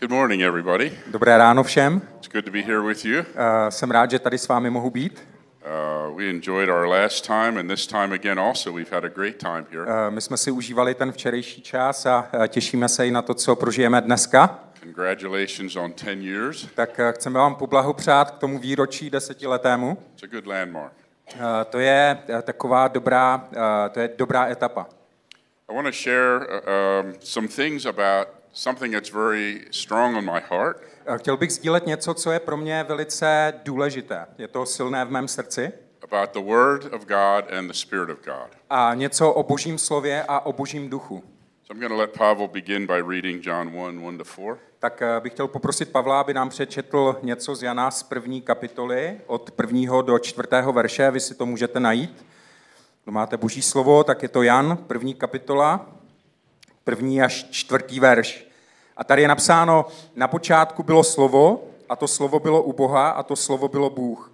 Good morning, everybody. Dobré ráno všem. It's good to be here with you. Uh, jsem rád, že tady s vámi mohu být. Uh, we enjoyed our last time, and this time again also we've had a great time here. Uh, my jsme si užívali ten včerejší čas a uh, těšíme se i na to, co prožijeme dneska. Congratulations on 10 years. Tak uh, chceme vám poblahopřát k tomu výročí desetiletému. It's a good landmark. Uh, to je uh, taková dobrá, uh, to je dobrá etapa. I want to share uh, um, some things about something that's very strong on my heart. Uh, chtěl bych sdílet něco, co je pro mě velice důležité. Je to silné v mém srdci. About the Word of God and the Spirit of God. A něco o božím slově a o božím duchu. So I'm going to let Pavel begin by reading John 1 1 to 4. Tak uh, bych chtěl poprosit Pavla, aby nám přečetl něco z Jana z první kapitoly, od prvního do čtvrtého verše, vy si to můžete najít. Kdo máte boží slovo, tak je to Jan, první kapitola, první až čtvrtý verš. A tady je napsáno, na počátku bylo slovo, a to slovo bylo u Boha, a to slovo bylo Bůh.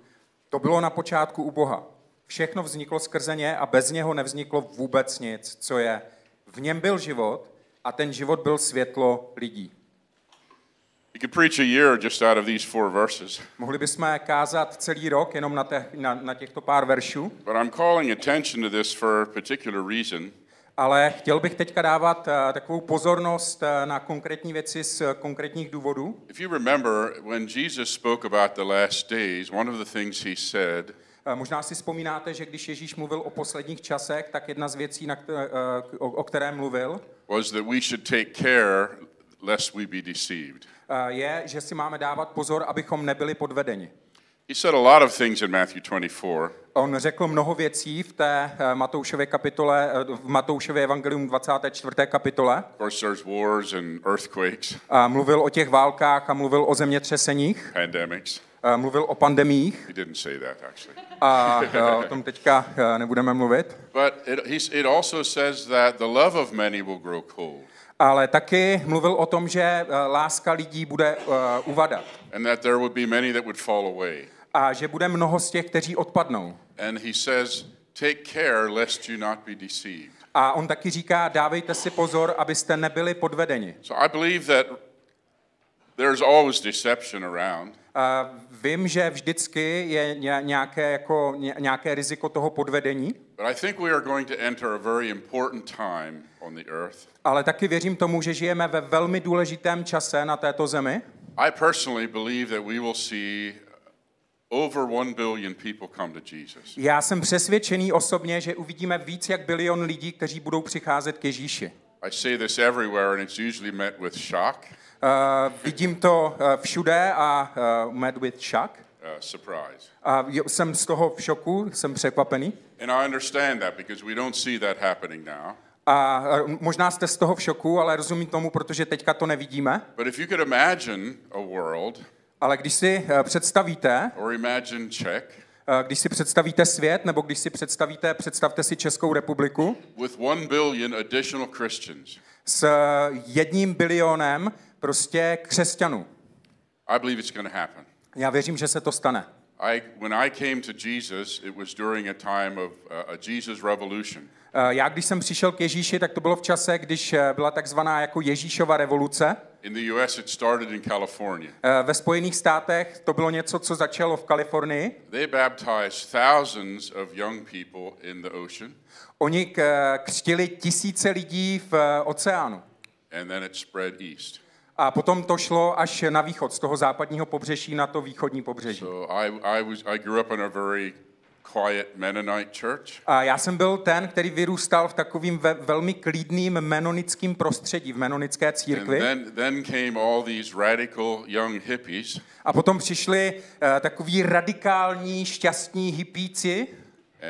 To bylo na počátku u Boha. Všechno vzniklo skrze ně a bez něho nevzniklo vůbec nic, co je. V něm byl život a ten život byl světlo lidí. You could preach a year just out of these four verses, Mohli bychom kázat celý rok jenom na, te, na, na těchto pár veršů, but I'm calling attention to this for a particular reason. Ale chtěl bych teďka dávat eh, takovou pozornost eh, na konkrétní věci z konkrétních důvodů. If you remember, when Jesus spoke about the last days, one of the things he said Eh, Možná si vzpomínáte, že když Ježíš mluvil o posledních časech, tak jedna z věcí, na které, o, o které mluvil, was that we should take care lest we be deceived. je, že si máme dávat pozor, abychom nebyli podvedeni. He said a lot of things in Matthew 24, On řekl mnoho věcí v té eh, Matoušově kapitole, eh, v Matoušově evangelium 24. kapitole. Of course, there's wars and earthquakes, A mluvil o těch válkách a mluvil o zemětřeseních, pandemics. a mluvil o pandemiích He didn't say that actually. a eh, o tom teďka nebudeme mluvit. But it, it also says that the love of many will grow cold, Ale taky mluvil o tom, že láska lidí bude eh, uvadat and that there would be many that would fall away. A že bude mnoho z těch, kteří odpadnou. And he says, take care lest you not be deceived. A on taky říká, dávejte si pozor, abyste nebyli podvedeni. So I believe that there's always deception around. A vím, že vždycky je ně- nějaké, jako, ně- nějaké riziko toho podvedení, ale taky věřím tomu, že žijeme ve velmi důležitém čase na této zemi. I personally believe that we will see over one billion people come to Jesus. Já jsem přesvědčený osobně, že uvidíme víc jak bilion lidí, kteří budou přicházet k Ježíši. I say this everywhere, and it's usually met with shock, Uh, vidím to uh, všude a uh, met with shock. uh, surprise. A jsem z toho v šoku, jsem překvapený. And I understand that because we don't see that happening now. A možná jste z toho v šoku, ale rozumím tomu, protože teďka to nevidíme. But if you could imagine a world, Ale když si uh, představíte, or imagine Czech, uh, když si představíte svět, nebo když si představíte, představte si Českou republiku with one billion additional Christians, s uh, jedním bilionem prostě křesťanů. I believe it's happen. Já věřím, že se to stane. I, when I came to Jesus, it was during a time of uh, a Jesus revolution. Uh, Já, když jsem přišel k Ježíši, tak to bylo v čase, když uh, byla takzvaná jako Ježíšova revoluce. In the U.S., it started in California. Uh, Ve Spojených státech to bylo něco, co začalo v Kalifornii. They baptized thousands of young people in the ocean, Oni k- křtili tisíce lidí v eh, oceánu. and then it spread east. A potom to šlo až na východ, z toho západního pobřeží na to východní pobřeží. So I, I, was, I grew up in a very quiet Mennonite church. A já jsem byl ten, který vyrůstal v takovým ve, velmi klidným menonickém prostředí, v menonické And církvi. then, then came all these radical young hippies, A potom přišli uh, takový radikální, šťastní hippíci,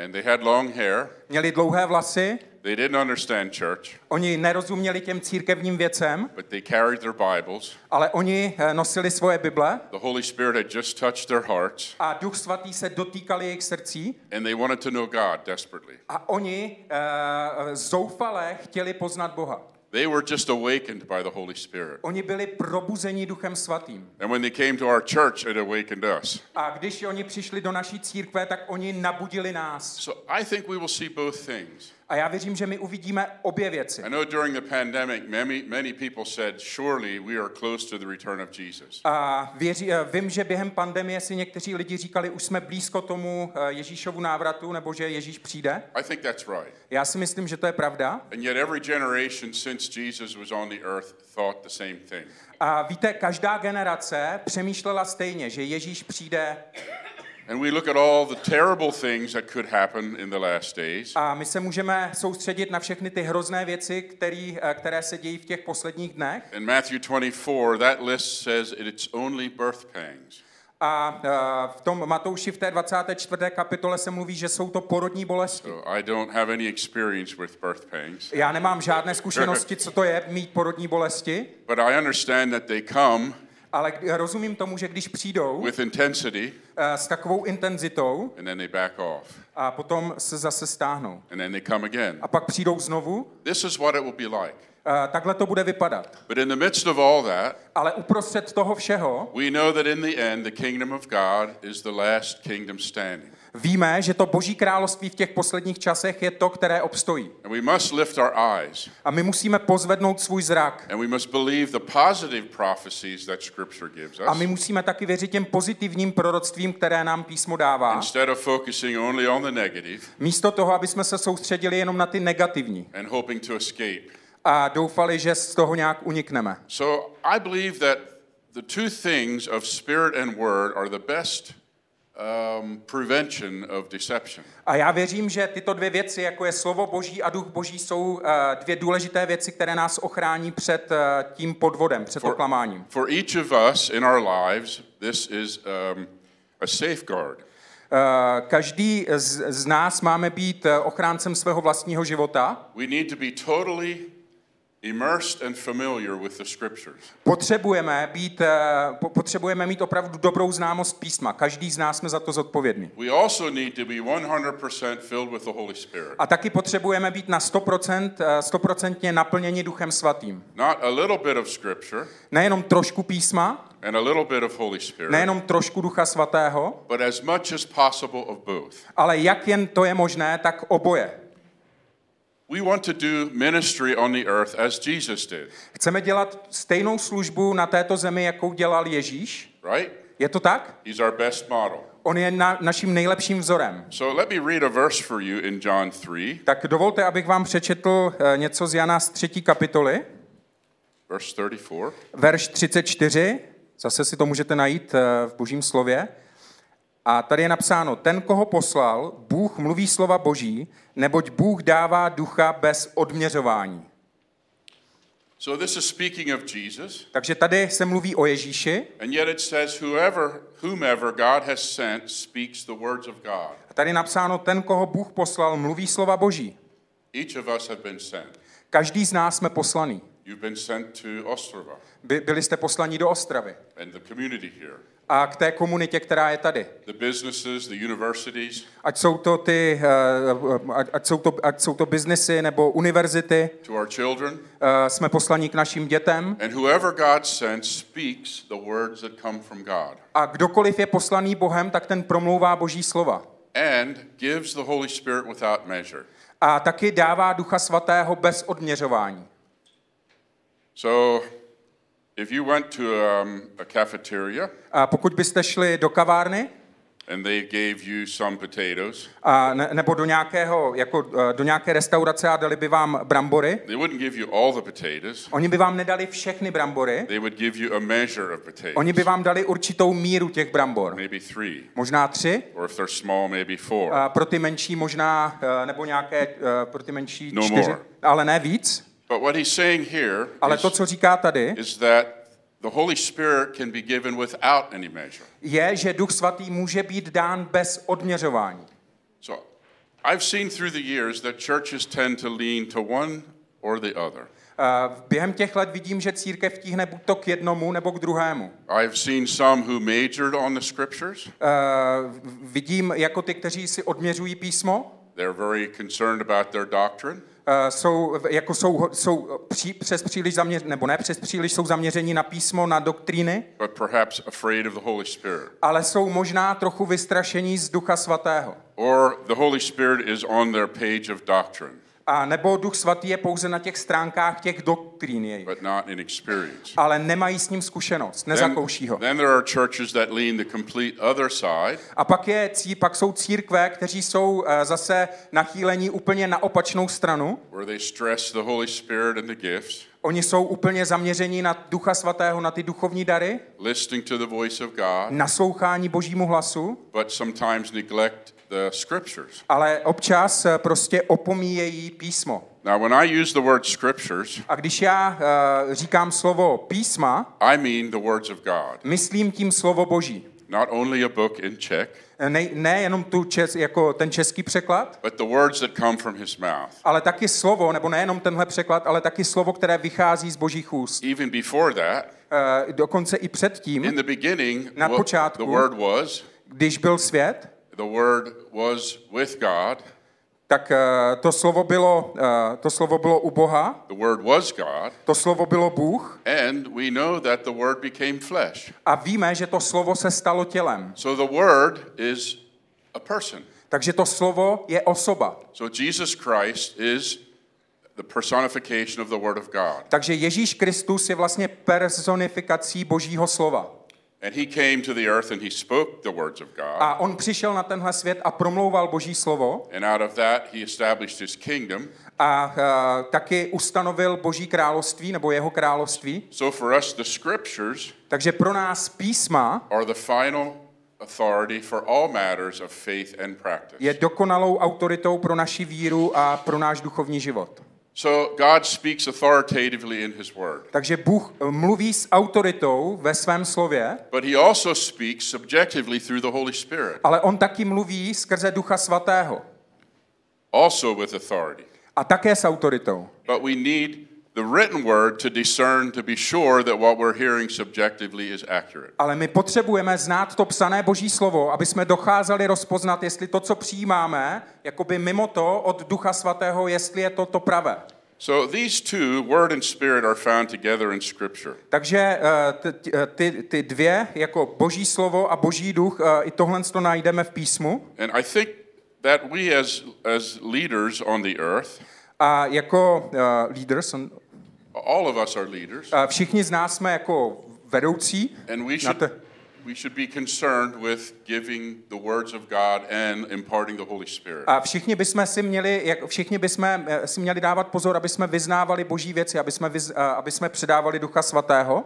and they had long hair. měli dlouhé vlasy, They didn't understand church, oni nerozuměli těm církevním věcem, but they carried their Bibles. ale oni eh, nosili svoje Bible The Holy Spirit had just touched their hearts, a Duch Svatý se dotýkal jejich srdcí and they wanted to know God desperately. a oni uh, zoufale chtěli poznat Boha. They were just awakened by the Holy Spirit. Oni byli probuzeni Duchem Svatým. And when they came to our church, it awakened us. A když oni přišli do naší církve, tak oni nabudili nás. So I think we will see both things. A já věřím, že my uvidíme obě věci. I know during the pandemic, many, many people said, surely we are close to the return of Jesus. A věří, eh, vím, že během pandemie si někteří lidi říkali, už jsme blízko tomu eh, Ježíšovu návratu, nebo že Ježíš přijde. I think that's right. Já si myslím, že to je pravda. And yet, every generation since Jesus was on the earth thought the same thing. A víte, každá generace přemýšlela stejně, že Ježíš přijde And we look at all the terrible things that could happen in the last days. a my se můžeme soustředit na všechny ty hrozné věci, který, eh, které se dějí v těch posledních dnech. In Matthew 24, that list says it's only birth pangs. A eh, v tom Matouši v té 24. kapitole se mluví, že jsou to porodní bolesti. So I don't have any experience with birth pangs, Já nemám žádné zkušenosti, co to je mít porodní bolesti, but I understand that they come ale rozumím tomu, že když přijdou with intensity eh, s takovou intenzitou and then they back off a potom se zase stáhnou and then they come again. a pak přijdou znovu, This is what it will be like. Eh, takhle to bude vypadat. But in the midst of all that, Ale uprostřed toho všeho we know that in the end, the kingdom of God is the last kingdom standing. víme, že to boží království v těch posledních časech je to, které obstojí. And we must lift our eyes A my musíme pozvednout svůj zrak. A my musíme taky věřit těm pozitivním proroctvím, které nám písmo dává. instead of focusing only on the negative Místo toho, aby jsme se soustředili jenom na ty negativní a doufali, že z toho nějak unikneme. So I believe that the two things of spirit and word are the best um, prevention of deception. A já věřím, že tyto dvě věci, jako je slovo boží a duch boží, jsou eh, dvě důležité věci, které nás ochrání před eh, tím podvodem, před oklamáním. For each of us in our lives, this is um, a safeguard. Eh, Každý z, z nás máme být eh, ochráncem svého vlastního života. We need to be totally immersed and familiar with the scriptures. Potřebujeme, být, eh, po- potřebujeme mít opravdu dobrou známost písma. Každý z nás jsme za to zodpovědní. We also need to be 100% filled with the Holy Spirit. A taky potřebujeme být na 100%, eh, 100% naplněni Duchem Svatým. Not a little bit of scripture Nejenom trošku písma, and a little bit of Holy Spirit, nejenom trošku Ducha Svatého, but as much as possible of both. ale jak jen to je možné, tak oboje. We want to do ministry on the earth as Jesus did, Chceme dělat stejnou službu na této zemi, jakou dělal Ježíš. right? Je to tak? He's our best model. On je na, naším nejlepším vzorem. So let me read a verse for you in John 3, Tak dovolte, abych vám přečetl eh, něco z Jana z třetí kapitoly, verse 34. verš 34. Zase si to můžete najít eh, v božím slově. A tady je napsáno, ten, koho poslal, Bůh mluví slova boží, neboť Bůh dává ducha bez odměřování. So this is speaking of Jesus, Takže tady se mluví o Ježíši, and yet it says, whoever, whomever God has sent speaks the words of God. a tady je napsáno, ten, koho Bůh poslal, mluví slova boží. Each of us have been sent. Každý z nás jsme poslaní. You've been sent to Ostrava By, byli jste poslaní do Ostravy. and the community here, A k té komunitě, která je tady. the businesses, the universities, Ať jsou to ty, eh, ať- ať jsou to, ať jsou to biznesy nebo univerzity, to our children, eh, jsme poslaní k našim dětem. and whoever God sends speaks the words that come from God A kdokoliv je poslaný Bohem, tak ten promlouvá boží slova. and gives the Holy Spirit without measure. A taky dává ducha svatého bez odměřování. So if you went to um, a cafeteria A pokud byste šli do kavárny, and they gave you some potatoes, a ne, nebo do, nějakého, jako, eh, do nějaké restaurace a dali by vám brambory, they wouldn't give you all the potatoes. oni by vám nedali všechny brambory, They would give you a measure of potatoes, oni by vám dali určitou míru těch brambor. maybe three, Možná tři, or if they're small, maybe four. a pro ty menší možná, eh, nebo nějaké, eh, pro ty menší No čtyři, more. ale ne víc. But what he's saying here Ale to, co říká tady, is that the Holy Spirit can be given without any measure. je, že Duch Svatý může být dán bez odměřování. So I've seen through the years that churches tend to lean to one or the other. Eh, Během těch let vidím, že církev tíhne buď to k jednomu, nebo k druhému. I've seen some who majored on the scriptures. Eh, Vidím jako ty, kteří si odměřují písmo, They're very concerned about their doctrine. Eh, jsou, jako jsou, jsou pří, přes příliš zaměř, nebo ne přes příliš, jsou zaměření na písmo, na doktríny, but perhaps afraid of the Holy Spirit. ale jsou možná trochu vystrašení z Ducha Svatého. Or the Holy Spirit is on their page of doctrine. A nebo Duch Svatý je pouze na těch stránkách těch doktrín jejich. but not in experience. Ale nemají s ním zkušenost, Then, nezakouší ho. then there are churches that lean the complete other side, A pak, je, cí- pak jsou církve, kteří jsou eh, zase nachýlení úplně na opačnou stranu. where they stress the Holy Spirit and the gifts, Oni jsou úplně zaměření na Ducha Svatého, na ty duchovní dary, naslouchání Božímu hlasu, but sometimes neglect the scriptures. ale občas eh, prostě opomíjejí písmo. Now, when I use the word scriptures, A když já eh, říkám slovo písma, I mean the words of God, myslím tím slovo Boží. not only a book in Czech, Eh, Ne, ne jenom tu čes, jako ten český překlad, but the words that come from his mouth. ale taky slovo, nebo nejenom tenhle překlad, ale taky slovo, které vychází z božích úst. Even before that, Eh, Dokonce i předtím, in the beginning, Na počátku. the word was, když byl svět, the word was with God, tak eh, to slovo bylo, eh, to slovo bylo u Boha, the word was God, to slovo bylo Bůh and we know that the word became flesh. a víme, že to slovo se stalo tělem. So the word is a person. Takže to slovo je osoba. So Jesus Christ is the personification of the word of God. Takže Ježíš Kristus je vlastně personifikací božího slova. And he came to the earth and he spoke the words of God. A on přišel na tenhle svět a promlouval boží slovo And out of that, he established his kingdom. a uh, taky ustanovil boží království nebo jeho království. So for us, the scriptures Takže pro nás písma are the final authority for all matters of faith and practice. je dokonalou autoritou pro naši víru a pro náš duchovní život. So God speaks authoritatively in his word, Takže Bůh eh, mluví s autoritou ve svém slově, but he also speaks subjectively through the Holy Spirit, ale on taky mluví skrze Ducha Svatého also with authority. a také s autoritou. But we need the written word to discern to be sure that what we're hearing subjectively is accurate. Ale my potřebujeme znát to psané boží slovo, aby jsme docházeli rozpoznat, jestli to, co přijímáme, jakoby mimo to od Ducha Svatého, jestli je to to pravé. So these two, word and spirit, are found together in Scripture. Takže eh, ty- ty, ty, ty dvě, jako boží slovo a boží duch, eh, i tohle to najdeme v písmu. And I think that we as, as leaders on the earth, A jako uh, leaders, on- all of us are leaders, eh, všichni z nás jsme jako vedoucí. and we should, to- we should be concerned with giving the words of God and imparting the Holy Spirit. A všichni bychom si měli, jak, všichni bychom eh, si měli dávat pozor, aby jsme vyznávali boží věci, aby jsme, vyz, eh, aby jsme předávali Ducha Svatého.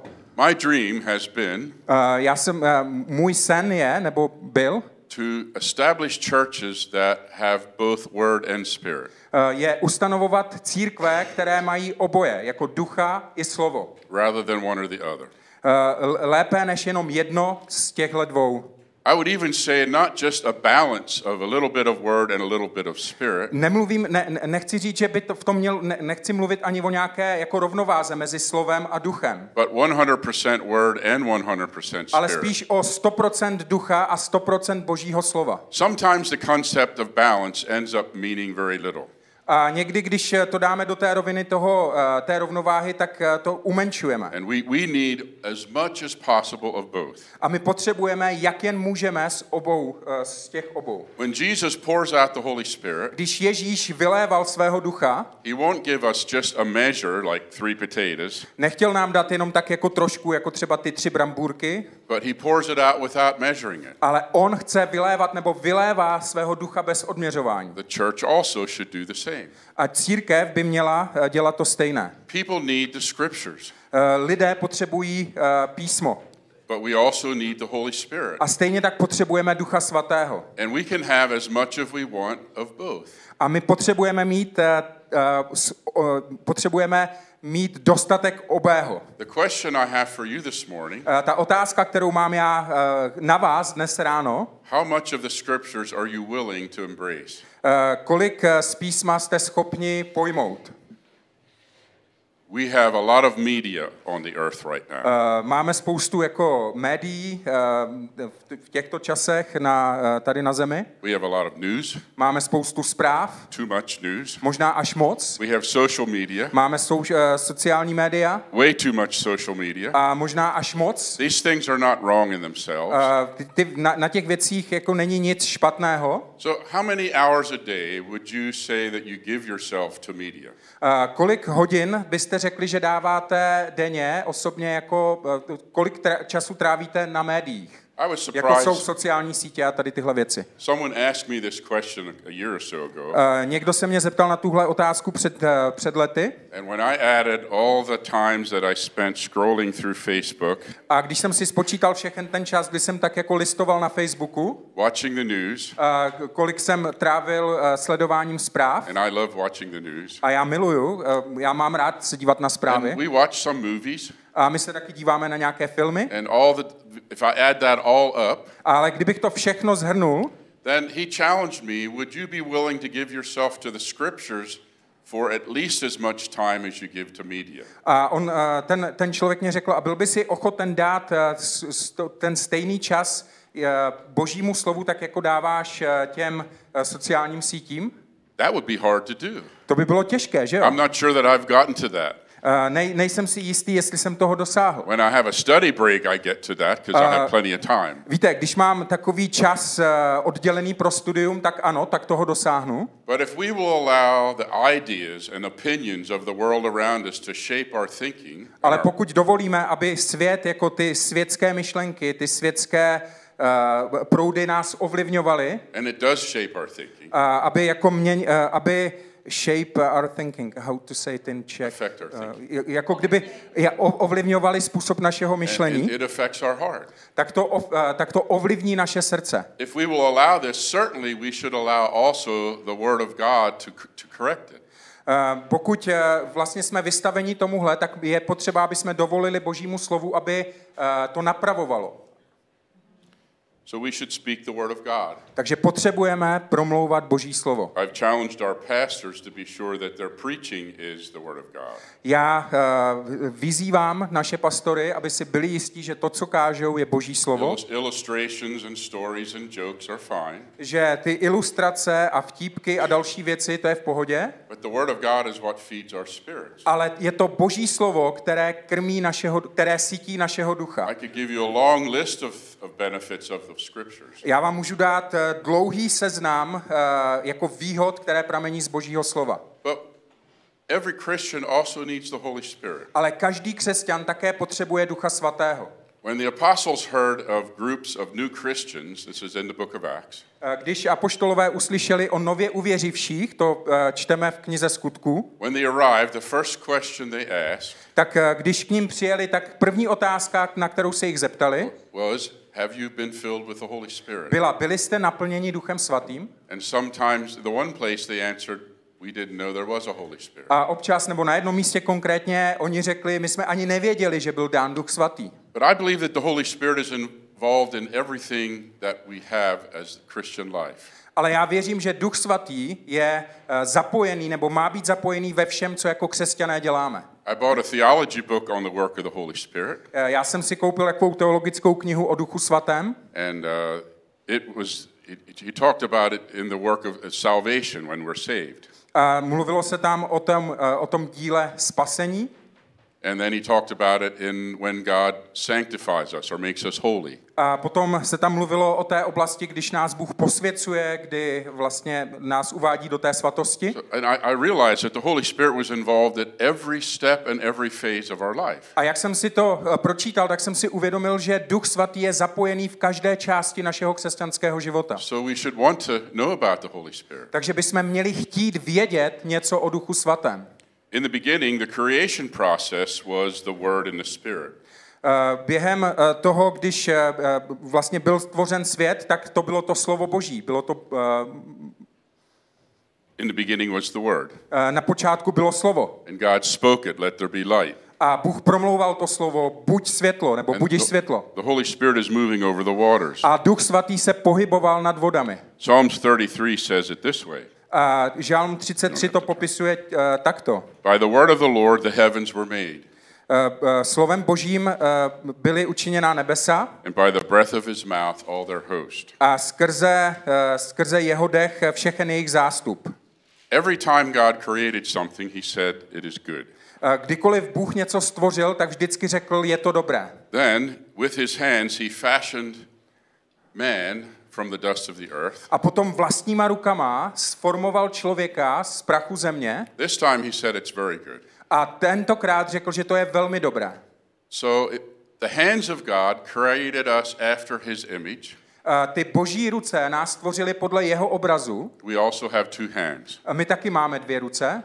My dream has been Eh, Já jsem, eh, můj sen je, nebo byl, to establish churches that have both word and spirit, eh, je ustanovovat církve, které mají oboje, jako ducha i slovo. rather than one or the other. Eh, Lépe než jenom jedno z těchto dvou. I would even say not just a balance of a little bit of word and a little bit of spirit, Nemluvím, ne, ne- nechci říct, že by to v tom měl, ne, nechci mluvit ani o nějaké jako rovnováze mezi slovem a duchem, but 100% word and 100% ale spirit. spíš o 100% ducha a 100% božího slova. Sometimes the concept of balance ends up meaning very little. A někdy, když to dáme do té roviny toho, eh, té rovnováhy, tak eh, to umenšujeme. And we, we need as much as possible of both. A my potřebujeme, jak jen můžeme, z obou, eh, z těch obou. When Jesus pours out the Holy Spirit, Když Ježíš vyléval svého ducha, he won't give us just a measure like three potatoes, nechtěl nám dát jenom tak jako trošku, jako třeba ty tři brambůrky, but he pours it out without measuring it. ale on chce vylévat nebo vylévá svého ducha bez odměřování. The church also should do the same. A církev by měla eh, dělat to stejné. People need the scriptures, Eh, Lidé potřebují eh, písmo. But we also need the Holy Spirit. A stejně tak potřebujeme ducha svatého. And we can have as much as we want of both. A my potřebujeme mít, s- o- potřebujeme mít dostatek obého. The question I have for you this morning Eh, Ta otázka, kterou mám já eh, na vás dnes ráno, how much of the scriptures are you willing to embrace? eh, kolik z písma jste schopni pojmout? We have a lot of media on the earth right now. Uh, máme spoustu jako médií uh, v- v těchto časech na, uh, tady na zemi. We have a lot of news, Máme spoustu zpráv, too much news. možná až moc. We have social media, Máme sou, uh, sociální média way too much social media. a možná až moc. These things are not wrong in themselves. Uh, ty, ty, na, na těch věcích jako není nic špatného. So, how many hours a day would you say that you give yourself to media? Uh, kolik hodin byste řekli, že dáváte denně osobně jako, uh, kolik tra- času trávíte na médiích? I was Jako jsou sociální sítě a tady tyhle věci. Someone asked me this question a year or so ago, Uh, někdo se mě zeptal na tuhle otázku před, uh, před lety. And when I added all the times that I spent scrolling through Facebook, a když jsem si spočítal všechen ten čas, kdy jsem tak jako listoval na Facebooku, watching the news, uh, kolik jsem trávil uh, sledováním zpráv, and I love watching the news, a já miluju, uh, já mám rád se dívat na zprávy, and we watch some movies, a my se taky díváme na nějaké filmy, and all the, if I add that all up, ale kdybych to všechno zhrnul, then he challenged me, would you be willing to give yourself to the scriptures for at least as much time as you give to media? A on, eh, ten, ten člověk mě řekl, a byl by si ochoten dát eh, ten stejný čas eh, božímu slovu, tak jako dáváš těm sociálním sítím? That would be hard to do. To by bylo těžké, že jo? I'm not sure that I've gotten to that. Eh, Nej, nejsem si jistý, jestli jsem toho dosáhl. When I have a study break, I get to that because I have plenty of time. Víte, když mám takový čas eh, oddělený pro studium, tak ano, tak toho dosáhnu. But if we will allow the ideas and opinions of the world around us to shape our thinking, and Ale pokud dovolíme, aby svět, jako ty světské myšlenky, ty světské uh, proudy nás ovlivňovaly, and it does shape our thinking, a aby jako měň, uh, aby shape our thinking, how to say it in Czech, Affect our uh, jako kdyby je- o- ovlivňovali způsob našeho and myšlení, it, it affects our heart. tak to, uh, tak to ovlivní naše srdce. If we will allow this, certainly we should allow also the Word of God to, to correct it. Uh, Pokud uh, vlastně jsme vystaveni tomuhle, tak je potřeba, aby jsme dovolili Božímu slovu, aby uh, to napravovalo. So we should speak the Word of God. Takže potřebujeme promlouvat Boží slovo. I've challenged our pastors to be sure that their preaching is the Word of God. Já uh, vyzývám naše pastory, aby si byli jistí, že to, co kážou, je Boží slovo, Illus- Illustrations and stories and jokes are fine, že ty ilustrace a vtípky a další věci, to je v pohodě, but the Word of God is what feeds our spirits. ale je to Boží slovo, které krmí našeho, které sítí našeho ducha. I could give you a long list of, Já vám můžu dát eh, dlouhý seznam eh, jako výhod, které pramení z Božího slova. Every Christian also needs the Holy Spirit. Ale každý křesťan také potřebuje Ducha Svatého. When the apostles heard of groups of new Christians, this is in the book of Acts, Eh, Když apoštolové uslyšeli o nově uvěřivších, to čteme v knize skutků, when they arrived, the first question they asked tak když k ním přijeli, tak první otázka, na kterou se jich zeptali, was, Have you been filled with the Holy Spirit? byla, byli jste naplněni Duchem Svatým? And sometimes the one place they answered, We didn't know there was a Holy Spirit. A občas, nebo na jednom místě konkrétně, oni řekli, my jsme ani nevěděli, že byl dán Duch Svatý. But I believe that the Holy Spirit is involved in everything that we have as Christian life. Ale já věřím, že Duch Svatý je eh, zapojený, nebo má být zapojený ve všem, co jako křesťané děláme. I bought a theology book on the work of the Holy Spirit, Eh, Já jsem si koupil takovou teologickou knihu o Duchu Svatém and uh, it was, it, he talked about it in the work of salvation when we're saved. a mluvilo se tam o tom, eh, o tom díle spasení And then he talked about it in when God sanctifies us or makes us holy. a potom se tam mluvilo o té oblasti, když nás Bůh posvěcuje, kdy vlastně nás uvádí do té svatosti. And I, I realized that the Holy Spirit was involved at every step and every phase of our life. A jak jsem si to eh, pročítal, tak jsem si uvědomil, že Duch Svatý je zapojený v každé části našeho křesťanského života. So we should want to know about the Holy Spirit. Takže bychom měli chtít vědět něco o Duchu Svatém. In the beginning, the creation process was the Word and the Spirit. Eh, Během eh, toho, když eh, vlastně byl stvořen svět, tak to bylo to slovo Boží. Bylo to, In the beginning was the Word. na počátku bylo slovo. And God spoke it, let there be light. A Bůh promlouval to slovo, buď světlo, nebo And budiš the, světlo. the Holy Spirit is moving over the waters. A Duch Svatý se pohyboval nad vodami. Psalms 33 says it this way A Žálm 33 to popisuje uh, takto. By the word of the Lord the heavens were made, Uh, uh, slovem božím uh, byly učiněná nebesa and by the breath of his mouth all their host. a skrze, uh, skrze jeho dech všechen jejich zástup. Every time God created something, he said, It is good. Kdykoliv Bůh něco stvořil, tak vždycky řekl, je to dobré. Then, with his hands, he fashioned man from the dust of the earth. A potom vlastníma rukama sformoval člověka z prachu země This time he said, It's very good. a tentokrát řekl, že to je velmi dobré. So, it, the hands of God created us after his image. A Ty boží ruce nás stvořily podle jeho obrazu. We also have two hands. A my taky máme dvě ruce.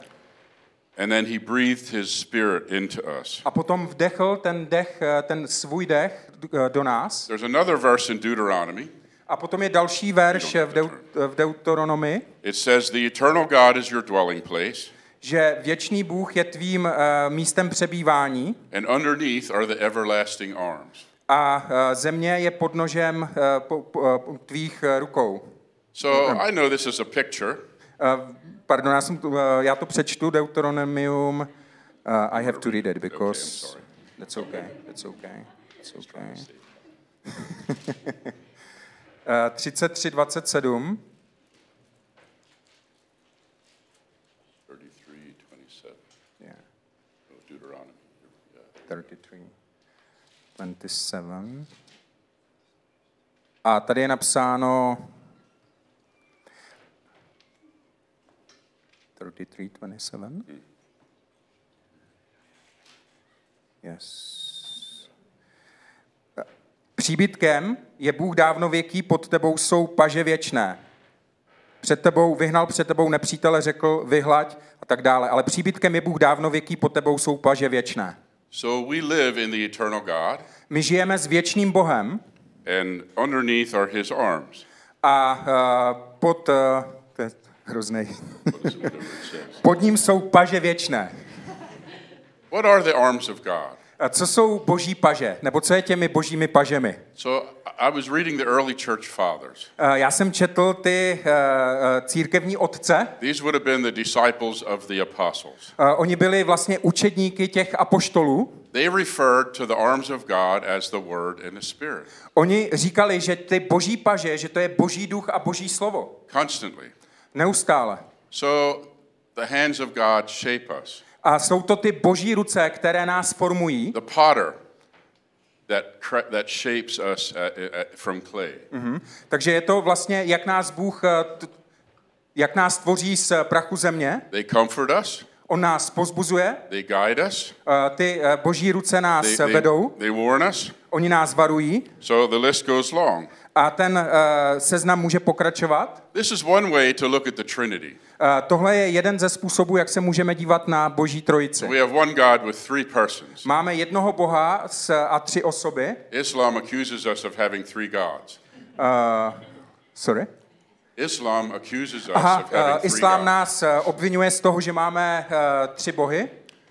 And then he breathed his spirit into us. A potom vdechl ten dech, eh, ten svůj dech eh, do nás. There's another verse in Deuteronomy. A potom je další verš v, Deu, v Deuteronomy, It says, The eternal God is your dwelling place, že věčný Bůh je tvým uh, místem přebývání and underneath are the everlasting arms. a uh, země je podnožem uh, po, po, uh, tvých uh, rukou. So I know this is a picture, Uh, pardon, já, jsem, uh, já to přečtu, Deuteronomium. Uh, I have to read it because sorry. that's okay, that's okay, that's okay. uh, 33.27. 33, 27, Yeah. oh, Deuteronomy. Yeah. 33, 27. A tady je napsáno 33, 27. Yes. Příbytkem je Bůh dávnověký, pod tebou jsou paže věčné. Před tebou vyhnal před tebou nepřítele, řekl vyhlaď a tak dále. Ale příbytkem je Bůh dávnověký, pod tebou jsou paže věčné. So we live in the eternal God, My žijeme s věčným Bohem and underneath are his arms. a uh, pod, uh, to je hrozný, pod ním jsou paže věčné. What are the arms of God? A co jsou boží paže? Nebo co je těmi božími pažemi? So I was reading the early church fathers. Uh, já jsem četl ty uh, církevní otce. These would have been the disciples of the apostles. Uh, oni byli vlastně učedníky těch apoštolů. They referred to the arms of God as the Word and the Spirit Oni říkali, že ty boží paže, že to je boží duch a boží slovo. constantly. Neustále. So the hands of God shape us. A jsou to ty boží ruce, které nás formují. The potter that, that shapes us uh, uh, from clay. Takže je to vlastně, jak nás Bůh, t- jak nás tvoří z prachu země. They comfort us, On nás pozbuzuje, they guide us, eh, ty boží ruce nás they, they, vedou, they warn us. oni nás varují So the list goes long. A ten eh, seznam může pokračovat. This is one way to look at the Trinity. Eh, Tohle je jeden ze způsobů, jak se můžeme dívat na boží trojici. We have one God with three persons. Máme jednoho Boha s- a tři osoby. Islam accuses us of having three gods. Uh, sorry? Islam accuses us Aha, of having uh, three islám nás eh, obvinuje z toho, že máme uh, tři bohy,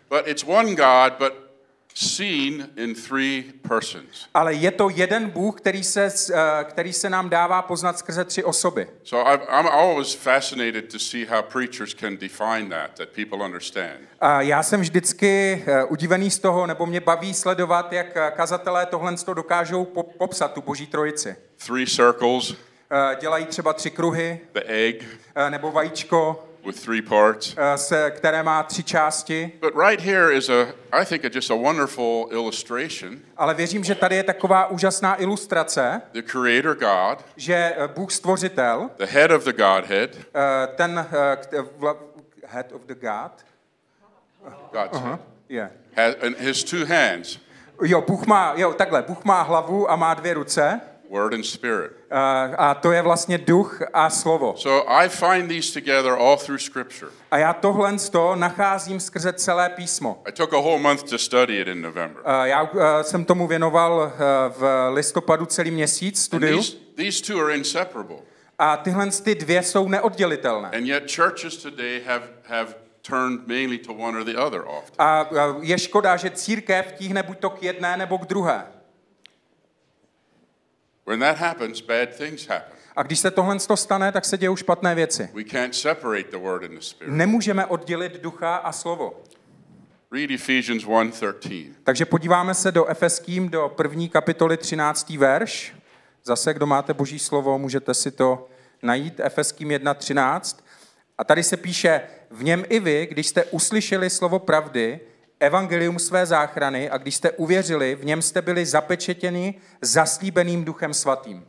But it's one God, but seen in three persons. ale je to jeden Bůh, který se, eh, který se nám dává poznat skrze tři osoby. So I've, I'm always fascinated to see how preachers can define that, that people understand. A já jsem vždycky eh, udivený z toho, nebo mě baví sledovat, jak eh, kazatelé tohle to dokážou po- popsat, tu boží trojici. Three circles, Dělají třeba tři kruhy, the egg nebo vajíčko, with three parts. eh, se, které má tři části. But right here is a, I think, a, just a wonderful illustration. Ale věřím, že tady je taková úžasná ilustrace, The Creator God, že eh, Bůh stvořitel, the head of the Godhead, eh, ten head of the God, God's head, yeah. has, and his two hands, Jo, Bůh má, jo, takhle, Bůh má hlavu a má dvě ruce Word and Spirit. a to je vlastně duch a slovo. So I find these together all through Scripture. A já tohle z toho nacházím skrze celé písmo. I took a whole month to study it in November. Já jsem tomu věnoval v listopadu celý měsíc studiu these, these two are inseparable. a tyhle ty dvě jsou neoddělitelné. And yet churches today have, have turned mainly to one or the other often. A je škoda, že církev tíhne buď to k jedné nebo k druhé. When that happens, bad things happen. A když se tohle to stane, tak se dějou špatné věci. We can't separate the word and the spirit. Nemůžeme oddělit ducha a slovo. Read Ephesians 1:13. Takže podíváme se do Efeským, do první kapitoly 13. verš. Zase, kdo máte boží slovo, můžete si to najít. Efeským 1.13. A tady se píše, v něm i vy, když jste uslyšeli slovo pravdy, evangelium své záchrany a když jste uvěřili, v něm jste byli zapečetěni zaslíbeným duchem svatým.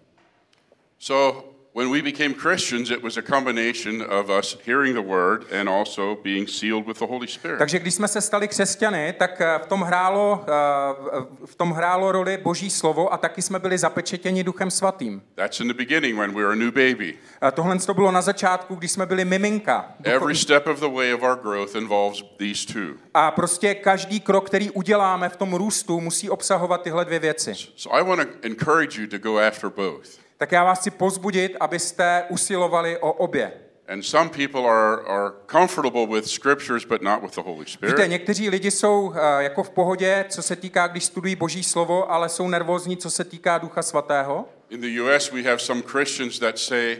So when we became Christians, it was a combination of us hearing the word and also being sealed with the Holy Spirit. Takže když jsme se stali křesťany, tak eh, v tom hrálo, eh, v tom hrálo roli Boží slovo a taky jsme byli zapečetěni Duchem Svatým. That's in the beginning when we were a new baby. A Tohle to bylo na začátku, když jsme byli miminka. Every step of the way of our growth involves these two. A prostě každý krok, který uděláme v tom růstu, musí obsahovat tyhle dvě věci. So I want to encourage you to go after both. Tak já vás chci pozbudit, abyste usilovali o obě. And some people are, are comfortable with scriptures, but not with the Holy Víte, Spirit. někteří lidi jsou eh, jako v pohodě, co se týká, když studují Boží slovo, ale jsou nervózní, co se týká Ducha Svatého. In the U.S., we have some Christians that say,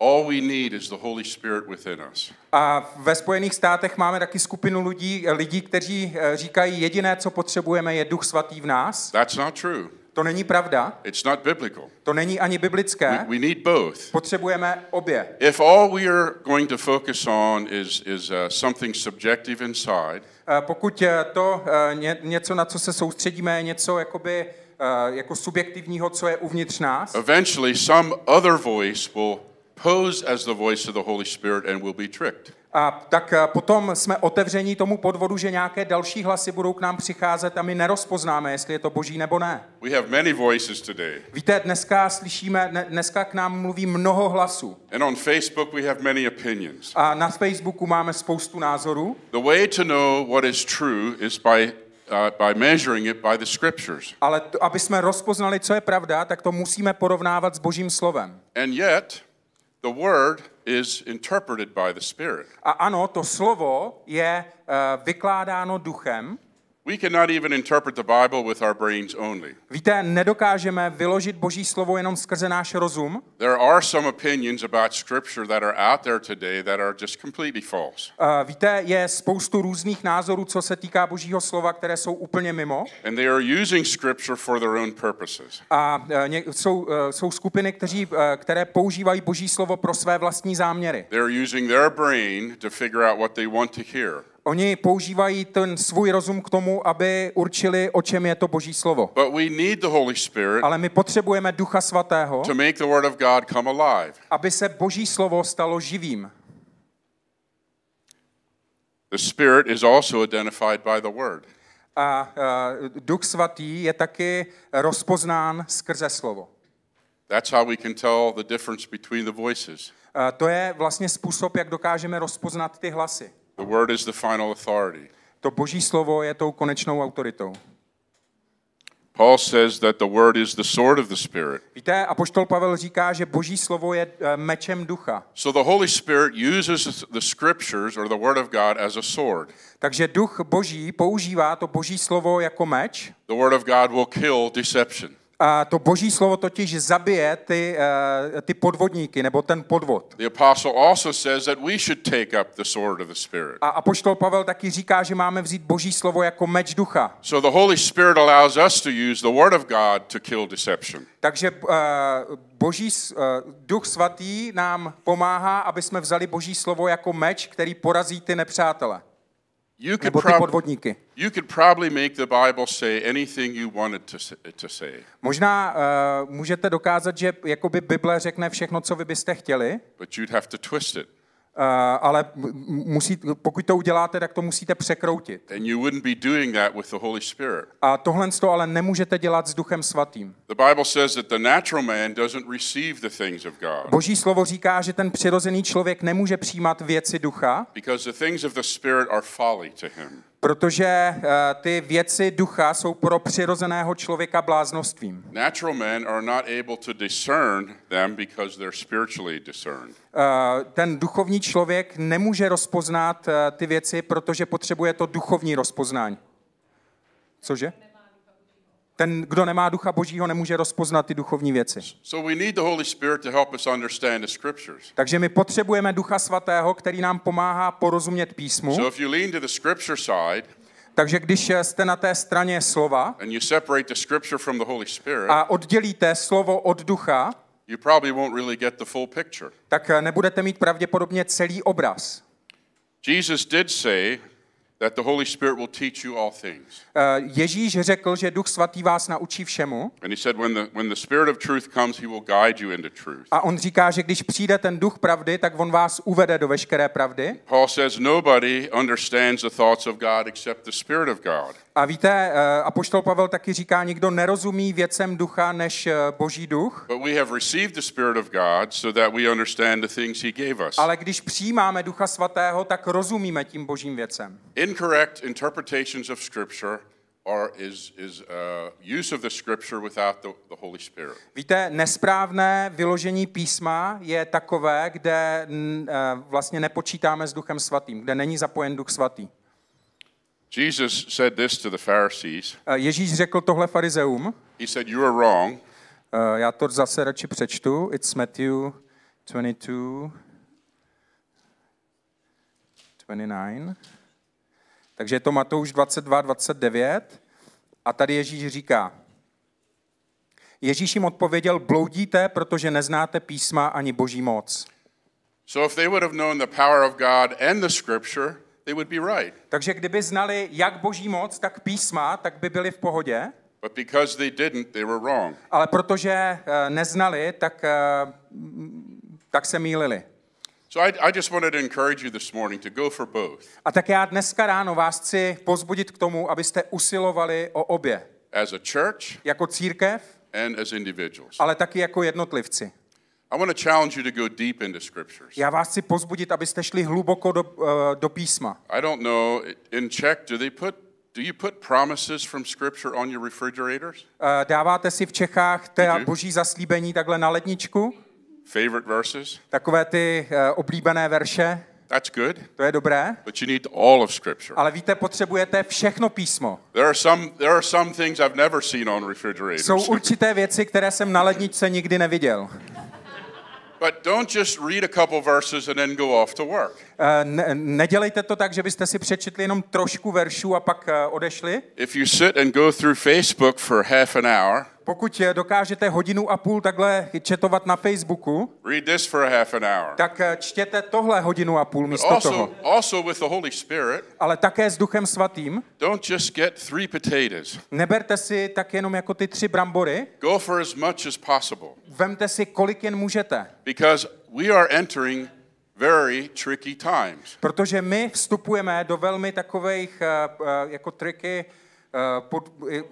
all we need is the Holy Spirit within us. A ve Spojených státech máme taky skupinu lidí, lidí, kteří eh, říkají, jediné, co potřebujeme, je Duch Svatý v nás. That's not true. To není pravda, It's not biblical. to není ani biblické. We need both. Potřebujeme obě. If all we are going to focus on is, is uh, something subjective inside, Eh, Pokud eh, to eh, ně- něco, na co se soustředíme, je něco jakoby, eh, jako subjektivního, co je uvnitř nás, eventually some other voice will pose as the voice of the Holy Spirit and will be tricked. A tak eh, potom jsme otevření tomu podvodu, že nějaké další hlasy budou k nám přicházet a my nerozpoznáme, jestli je to boží nebo ne. We have many voices today. Víte, dneska slyšíme, ne- dneska k nám mluví mnoho hlasů. And on Facebook, we have many opinions. A na Facebooku máme spoustu názorů, The way to know what is true is by, uh, by measuring it by the scriptures. ale to, aby jsme rozpoznali, co je pravda, tak to musíme porovnávat s božím slovem. And yet, the word is interpreted by the Spirit. A ano, to slovo je uh, vykládáno duchem. We cannot even interpret the Bible with our brains only. Víte, nedokážeme vyložit boží slovo jenom skrze náš rozum. There are some opinions about Scripture that are out there today that are just completely false. Uh, víte, je spoustu různých názorů, co se týká božího slova, které jsou úplně mimo. And they are using Scripture for their own purposes. A uh, ně, jsou, uh, jsou skupiny, kteří, uh, které používají boží slovo pro své vlastní záměry. They're using their brain to figure out what they want to hear. Oni používají ten svůj rozum k tomu, aby určili, o čem je to boží slovo. But we need the Holy Spirit Ale my potřebujeme Ducha Svatého, to make the Word of God come alive. aby se boží slovo stalo živým. The Spirit is also identified by the Word. A uh, Duch Svatý je taky rozpoznán skrze slovo. That's how we can tell the difference between the voices. Uh, to je vlastně způsob, jak dokážeme rozpoznat ty hlasy. The Word is the final authority. To boží slovo je tou konečnou autoritou. Paul says that the Word is the sword of the Spirit. Víte, apoštol Pavel říká, že boží slovo je eh, mečem ducha. So the Holy Spirit uses the Scriptures or the Word of God as a sword. Takže duch boží používá to boží slovo jako meč The Word of God will kill deception. A to boží slovo totiž zabije ty, eh, ty podvodníky nebo ten podvod. The apostle also says that we should take up the sword of the Spirit. A apoštol Pavel taky říká, že máme vzít boží slovo jako meč ducha. So the Holy Spirit allows us to use the Word of God to kill deception. Takže uh, boží, uh, duch svatý nám pomáhá, aby jsme vzali boží slovo jako meč, který porazí ty nepřátele, You could, nebo ty podvodníky. you could probably make the Bible say anything you wanted to say, to say. Možná uh, můžete dokázat, že jakoby Bible řekne všechno, co vy byste chtěli, but you'd have to twist it. Uh, ale musí, pokud to uděláte, tak to musíte překroutit. And you wouldn't be doing that with the Holy Spirit. A tohle to ale nemůžete dělat s duchem svatým. The Bible says that the natural man doesn't receive the things of God Boží slovo říká, že ten přirozený člověk nemůže přijímat věci ducha, because the things of the Spirit are folly to him. Protože uh, ty věci ducha jsou pro přirozeného člověka bláznostvím. Natural men are not able to discern them because they're spiritually discerned. Uh, ten duchovní člověk nemůže rozpoznat uh, ty věci, protože potřebuje to duchovní rozpoznání. Cože? Ten, kdo nemá ducha božího, nemůže rozpoznat ty duchovní věci. So we need the Holy Spirit to help us understand the scriptures. Takže my potřebujeme ducha svatého, který nám pomáhá porozumět písmu. So if you lean to the scripture side Takže když jste na té straně slova a oddělíte slovo od ducha, you probably won't really get the full picture. tak nebudete mít pravděpodobně celý obraz. Jesus did say that the Holy Spirit will teach you all things. Eh, Ježíš řekl, že duch svatý vás naučí všemu And he said when the when the Spirit of truth comes, he will guide you into truth. a on říká, že když přijde ten duch pravdy, tak on vás uvede do veškeré pravdy. Paul says nobody understands the thoughts of God except the Spirit of God. A víte, eh, apoštol Pavel taky říká, nikdo nerozumí věcem ducha než eh, boží duch, But we have received the Spirit of God so that we understand the things he gave us. ale když přijímáme ducha svatého, tak rozumíme tím božím věcem. Incorrect interpretations of Scripture are, is, is uh, use of the Scripture without the, the Holy Spirit. Víte, nesprávné vyložení písma je takové, kde eh, vlastně nepočítáme s duchem svatým, kde není zapojen duch svatý. Jesus said this to the Pharisees. Ježíš řekl tohle farizeum, He said, You are wrong. Eh, já to zase radši přečtu, it's Matthew 22, 29. Takže je to Matouš 22, 29. A tady Ježíš říká, Ježíš jim odpověděl, bloudíte, protože neznáte písma ani boží moc. So if they would have known the power of God and the Scripture, they would be right. Takže kdyby znali jak boží moc, tak písma, tak by byli v pohodě. But because they didn't, they were wrong. Ale protože eh, neznali, tak, eh, mm, tak se mýlili. So I, I just wanted to encourage you this morning to go for both. A tak já dneska ráno vás chci pozbudit k tomu, abyste usilovali o obě. As a church Jako církev, and as individuals. ale taky jako jednotlivci. I want to challenge you to go deep into Scriptures. Já vás chci pozbudit, abyste šli hluboko do, eh, do písma. I don't know, in Czech, do they put, do you put promises from Scripture on your refrigerators? Eh, Dáváte si v Čechách ta boží zaslíbení takhle na ledničku? Favorite verses? Takové ty eh, oblíbené verše? That's good, To je dobré. but you need all of Scripture. Ale víte, potřebujete všechno písmo. There are some, there are some things I've never seen on refrigerators. Jsou určité věci, které jsem na ledničce nikdy neviděl. But don't just read a couple verses and then go off to work. Eh, Ne, nedělejte to tak, že byste si přečetli jenom trošku veršů a pak eh, odešli. If you sit and go through Facebook for half an hour, Pokud eh, dokážete hodinu a půl takhle četovat na Facebooku, read this for a half an hour. tak eh, čtěte tohle hodinu a půl místo toho. Also, also with the Holy Spirit, Ale také s Duchem Svatým. don't just get three potatoes. Neberte si tak jenom jako ty tři brambory, Go for as much as possible vemte si, kolik jen můžete. because we are entering very tricky times. Protože my vstupujeme do velmi takových eh, eh, jako triky eh, pod, eh,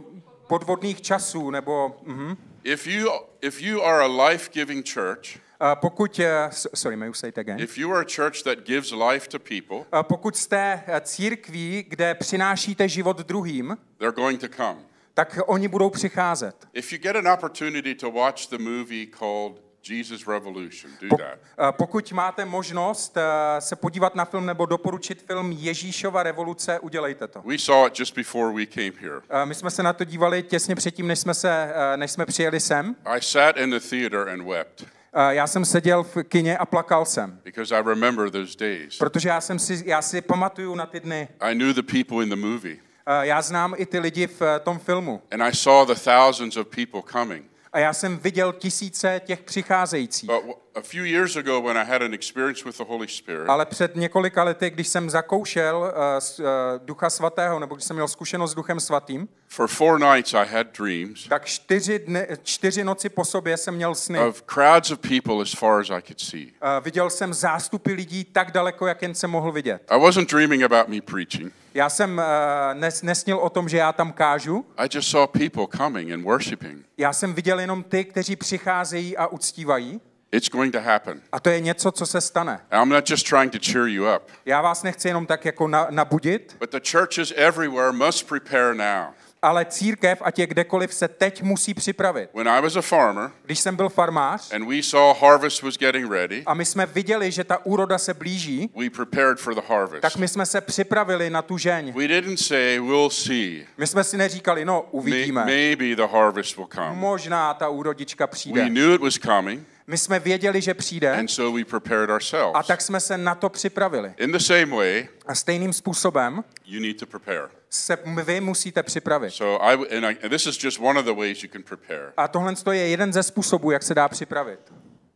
podvodných časů, nebo mhm. If you, if you are a life-giving church, Eh, pokud, s- sorry, may you say it again? if you are a church that gives life to people, Eh, Pokud jste eh, církví, kde přinášíte život druhým, they're going to come. tak oni budou přicházet. If you get an opportunity to watch the movie called Jesus Revolution, do that. eh, Pokud máte možnost eh, se podívat na film nebo doporučit film Ježíšova revoluce, udělejte to. We saw it just before we came here. Eh, My jsme se na to dívali těsně předtím, než jsme, se, než jsme přijeli sem. I sat in the theater and wept Já jsem seděl v kině a plakal jsem, because I remember those days. protože já, jsem si, já si pamatuju na ty dny. I knew the people in the movie, Já znám i ty lidi v tom filmu. and I saw the thousands of people coming. A já jsem viděl tisíce těch přicházejících. A few years ago, when I had an experience with the Holy Spirit, Ale před několika lety, když jsem zakoušel uh, uh, Ducha Svatého, nebo když jsem měl zkušenost s Duchem Svatým, for four nights I had dreams tak čtyři, dny, čtyři noci po sobě jsem měl sny. of crowds of people as far as I could see. Uh, viděl jsem zástupy lidí tak daleko, jak jen jsem mohl vidět. I wasn't dreaming about me preaching. Já jsem uh, nes, nesnil o tom, že já tam kážu. I just saw people coming and worshiping. Já jsem viděl jenom ty, kteří přicházejí a uctívají. It's going to happen. A to je něco, co se stane. I'm not just trying to cheer you up, Já vás nechci jenom tak jako na, nabudit, but the churches everywhere must prepare now. ale církev, ať je kdekoliv, se teď musí připravit. When I was a farmer Když jsem byl farmář and we saw harvest was getting ready, a my jsme viděli, že ta úroda se blíží, we prepared for the harvest. tak my jsme se připravili na tu žeň. We didn't say, we'll see. My jsme si neříkali, no May- uvidíme, Maybe the harvest will come. možná ta úrodička We přijde. knew it was coming, My jsme věděli, že přijde and so we prepared a ourselves. tak jsme se na to připravili. In the same way, A stejným způsobem you need to prepare. se vy musíte připravit. So I and, I, and this is just one of the ways you can prepare. A tohle je jeden ze způsobů, jak se dá připravit.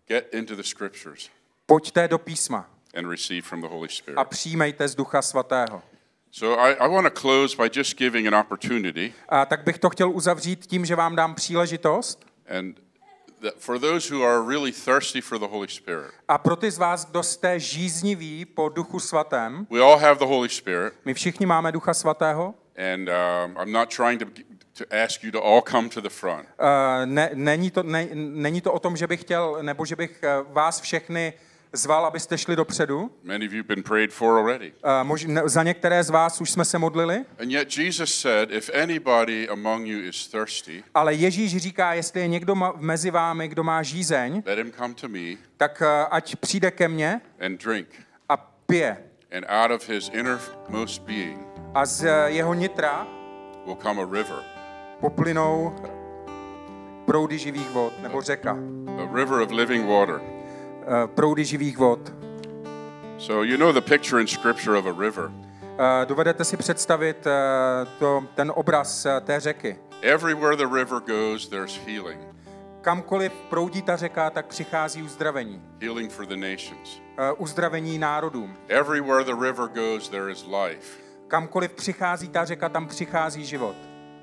Get into the scriptures Pojďte do písma and receive from the Holy Spirit. a přijmejte z Ducha Svatého. So I, I want to close by just giving an opportunity, A tak bych to chtěl uzavřít tím, že vám dám příležitost. and for those who are really thirsty for the Holy Spirit, A pro ty z vás, kdo jste žízniví po Duchu Svatém, we all have the Holy Spirit, my všichni máme Ducha Svatého, and um, I'm not trying to to ask you to all come to the front. Uh, ne, není, to, ne, není to o tom, že bych chtěl, nebo že bych eh, vás všechny zval, abyste šli dopředu. Many of you been prayed for already. Uh, mož, ne, za některé z vás už jsme se modlili, And yet Jesus said, if anybody among you is thirsty, ale Ježíš říká, jestli je někdo ma, mezi vámi, kdo má žízeň, let him come to me tak uh, ať přijde ke mně and drink. a pije. And out of his innermost being A z eh, jeho nitra will come a river, poplynou proudy živých vod, nebo řeka. a river of living water. Uh, proudy živých vod. So you know the picture in Scripture of a river. Uh, dovedete si představit uh, to, ten obraz té řeky. Everywhere the river goes, there's healing. Kamkoliv proudí ta řeka, tak přichází uzdravení. Healing for the nations. Uh, uzdravení národům. Everywhere the river goes, there is life. Kamkoliv přichází ta řeka, tam přichází život.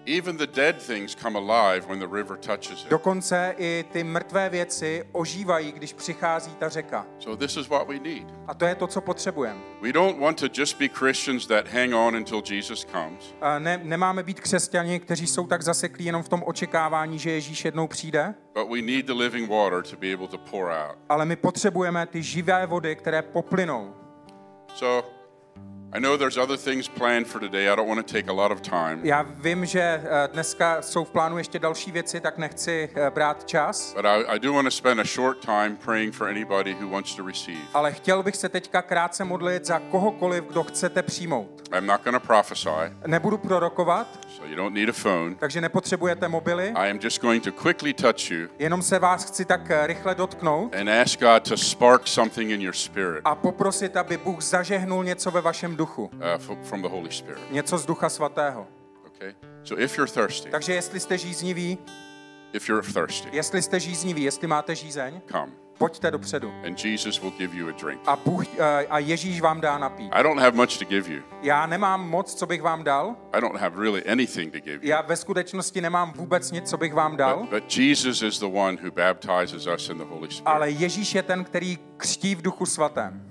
Even the dead things come alive when the river touches it. Dokonce i ty mrtvé věci ožívají, když přichází ta řeka. So this is what we need. A to je to, co potřebujeme. We don't want to just be Christians that hang on until Jesus comes. A Ne, nemáme být křesťani, kteří jsou tak zaseklí jenom v tom očekávání, že Ježíš jednou přijde, But we need the living water to be able to pour out. ale my potřebujeme ty živé vody, které poplynou. So I know there's other things planned for today. I don't want to take a lot of time. Já vím, že eh, dneska jsou v plánu ještě další věci, tak nechci eh, brát čas, But I, I do want to spend a short time praying for anybody who wants to receive. ale chtěl bych se teďka krátce modlit za kohokoliv, kdo chcete přijmout. I'm not going to prophesy, Nebudu prorokovat, you don't need a phone. takže nepotřebujete mobily, I am just going to quickly touch you jenom se vás chci tak eh, rychle dotknout and ask God to spark something in your spirit a poprosit, aby Bůh zažehnul něco ve vašem duchu. uh, from the Holy Spirit. Něco z Ducha Svatého. Okay? So if you're thirsty, Takže jestli jste žízniví, if you're thirsty, jestli jste žízniví, jestli máte žízeň, come pojďte dopředu. and Jesus will give you a drink. A, Bůh, eh, a Ježíš vám dá napít. I don't have much to give you. Já nemám moc, co bych vám dal. I don't have really anything to give you. Já ve skutečnosti nemám vůbec nic, co bych vám dal. But, but Jesus is the one who baptizes us in the Holy Spirit. Ale Ježíš je ten, který křtí v duchu svatém.